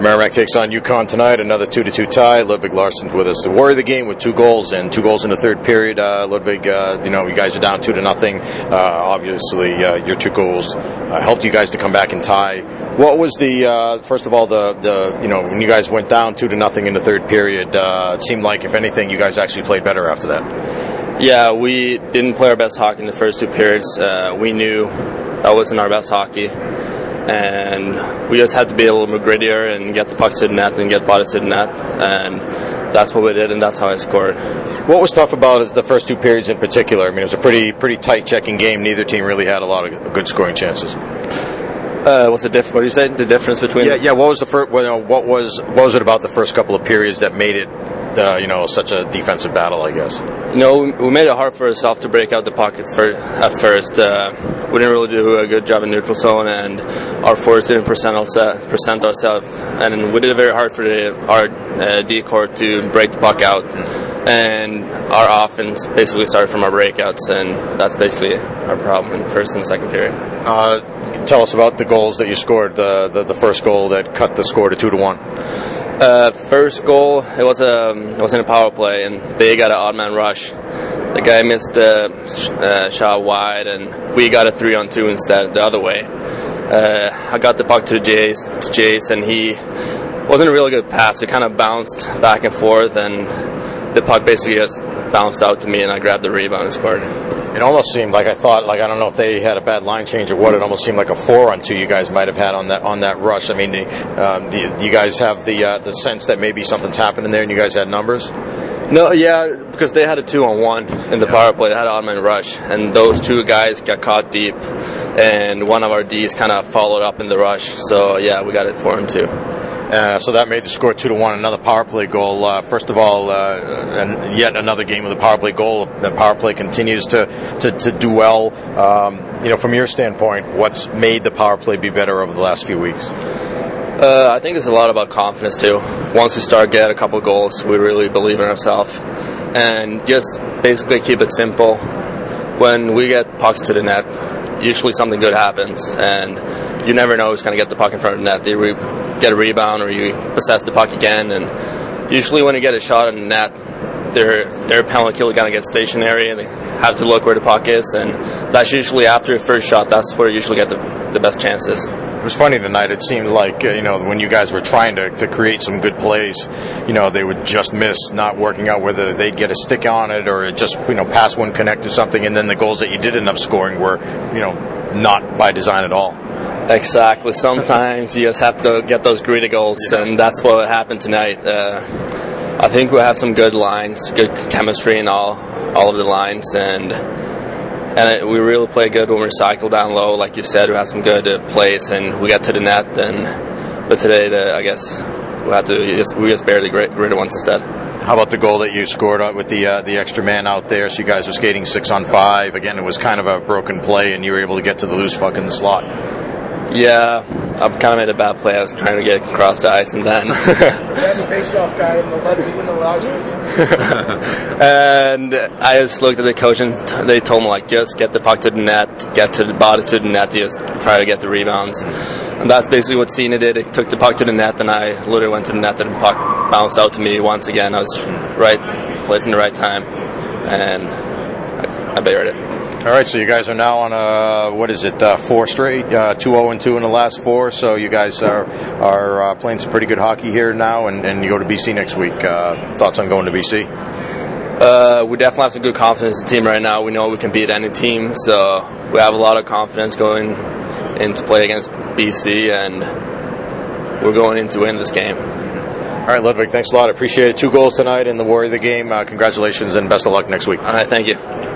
Merrimack takes on UConn tonight. Another two to two tie. Ludvig Larsson's with us. The Warrior of the game with two goals and two goals in the third period. Uh, Ludvig, uh, you know you guys are down two to nothing. Uh, obviously, uh, your two goals uh, helped you guys to come back and tie. What was the uh, first of all the the you know when you guys went down two to nothing in the third period? it seemed like if anything, you guys actually played better after that. Yeah, we didn't play our best hockey in the first two periods. we knew that wasn't our best hockey and we just had to be a little more grittier and get the pucks to the net and get bodies to the net, and that's what we did, and that's how I scored. What was tough about the first two periods in particular? I mean, it was a pretty pretty tight checking game. Neither team really had a lot of good scoring chances. Uh, what's the diff- What do you say? The difference between? Yeah, yeah. What was the first? Well, what was what was it about the first couple of periods that made it, uh, you know, such a defensive battle? I guess. You know, we made it hard for ourselves to break out the pockets for, at first. Uh, we didn't really do a good job in neutral zone, and our forwards didn't present, present ourselves. And we did it very hard for the, our uh, D corps to break the puck out. And our offense basically started from our breakouts, and that's basically our problem in the first and second period. Uh, tell us about the goals that you scored. The, the, the first goal that cut the score to two to one. Uh, first goal, it was a um, it was in a power play, and they got an odd man rush. The guy missed a uh, shot wide, and we got a three on two instead, the other way. Uh, I got the puck to Jace, to Jace, and he wasn't a really good pass. It kind of bounced back and forth, and the puck basically just bounced out to me, and I grabbed the rebound and scored. It almost seemed like I thought, like I don't know if they had a bad line change or what. It almost seemed like a four on two you guys might have had on that on that rush. I mean, um, the, you guys have the uh, the sense that maybe something's happening there, and you guys had numbers. No, yeah, because they had a two on one in the yeah. power play. They had an man rush, and those two guys got caught deep, and one of our D's kind of followed up in the rush. So yeah, we got it for him too. Uh, so that made the score two to one. Another power play goal. Uh, first of all, uh, and yet another game with a power play goal. The power play continues to to, to do well. Um, you know, from your standpoint, what's made the power play be better over the last few weeks? Uh, I think it's a lot about confidence too. Once we start get a couple goals, we really believe in ourselves, and just basically keep it simple. When we get pucks to the net, usually something good happens, and you never know who's going to get the puck in front of the net. They re- get a rebound or you possess the puck again, and usually when you get a shot in the net, their their penalty kill going to get stationary and they have to look where the puck is, and that's usually after the first shot. That's where you usually get the, the best chances. It was funny tonight. It seemed like uh, you know when you guys were trying to, to create some good plays, you know they would just miss, not working out whether they'd get a stick on it or it just you know pass one connect or something, and then the goals that you did end up scoring were you know not by design at all. Exactly. Sometimes you just have to get those gritty goals, yeah. and that's what happened tonight. Uh, I think we have some good lines, good chemistry in all all of the lines, and and it, we really play good when we cycle down low, like you said. We have some good uh, plays, and we got to the net. And but today, the, I guess we had to just, we just barely grit, gritted once instead. How about the goal that you scored with the uh, the extra man out there? So you guys were skating six on five. Again, it was kind of a broken play, and you were able to get to the loose puck in the slot. Yeah, I kind of made a bad play. I was trying to get across the ice, and then. The best face-off guy in the and I just looked at the coach, and they told me like, just get the puck to the net, get to the body to the net, just try to get the rebounds. And that's basically what Cena did. It took the puck to the net, and I literally went to the net, and the puck bounced out to me once again. I was right place in the right time, and I, I buried it. All right, so you guys are now on a what is it? Uh, four straight, uh, two zero oh and two in the last four. So you guys are are uh, playing some pretty good hockey here now, and, and you go to BC next week. Uh, thoughts on going to BC? Uh, we definitely have some good confidence in the team right now. We know we can beat any team, so we have a lot of confidence going into play against BC, and we're going in to win this game. All right, Ludwig, thanks a lot. I appreciate it. Two goals tonight in the Warrior of the game. Uh, congratulations and best of luck next week. All right, thank you.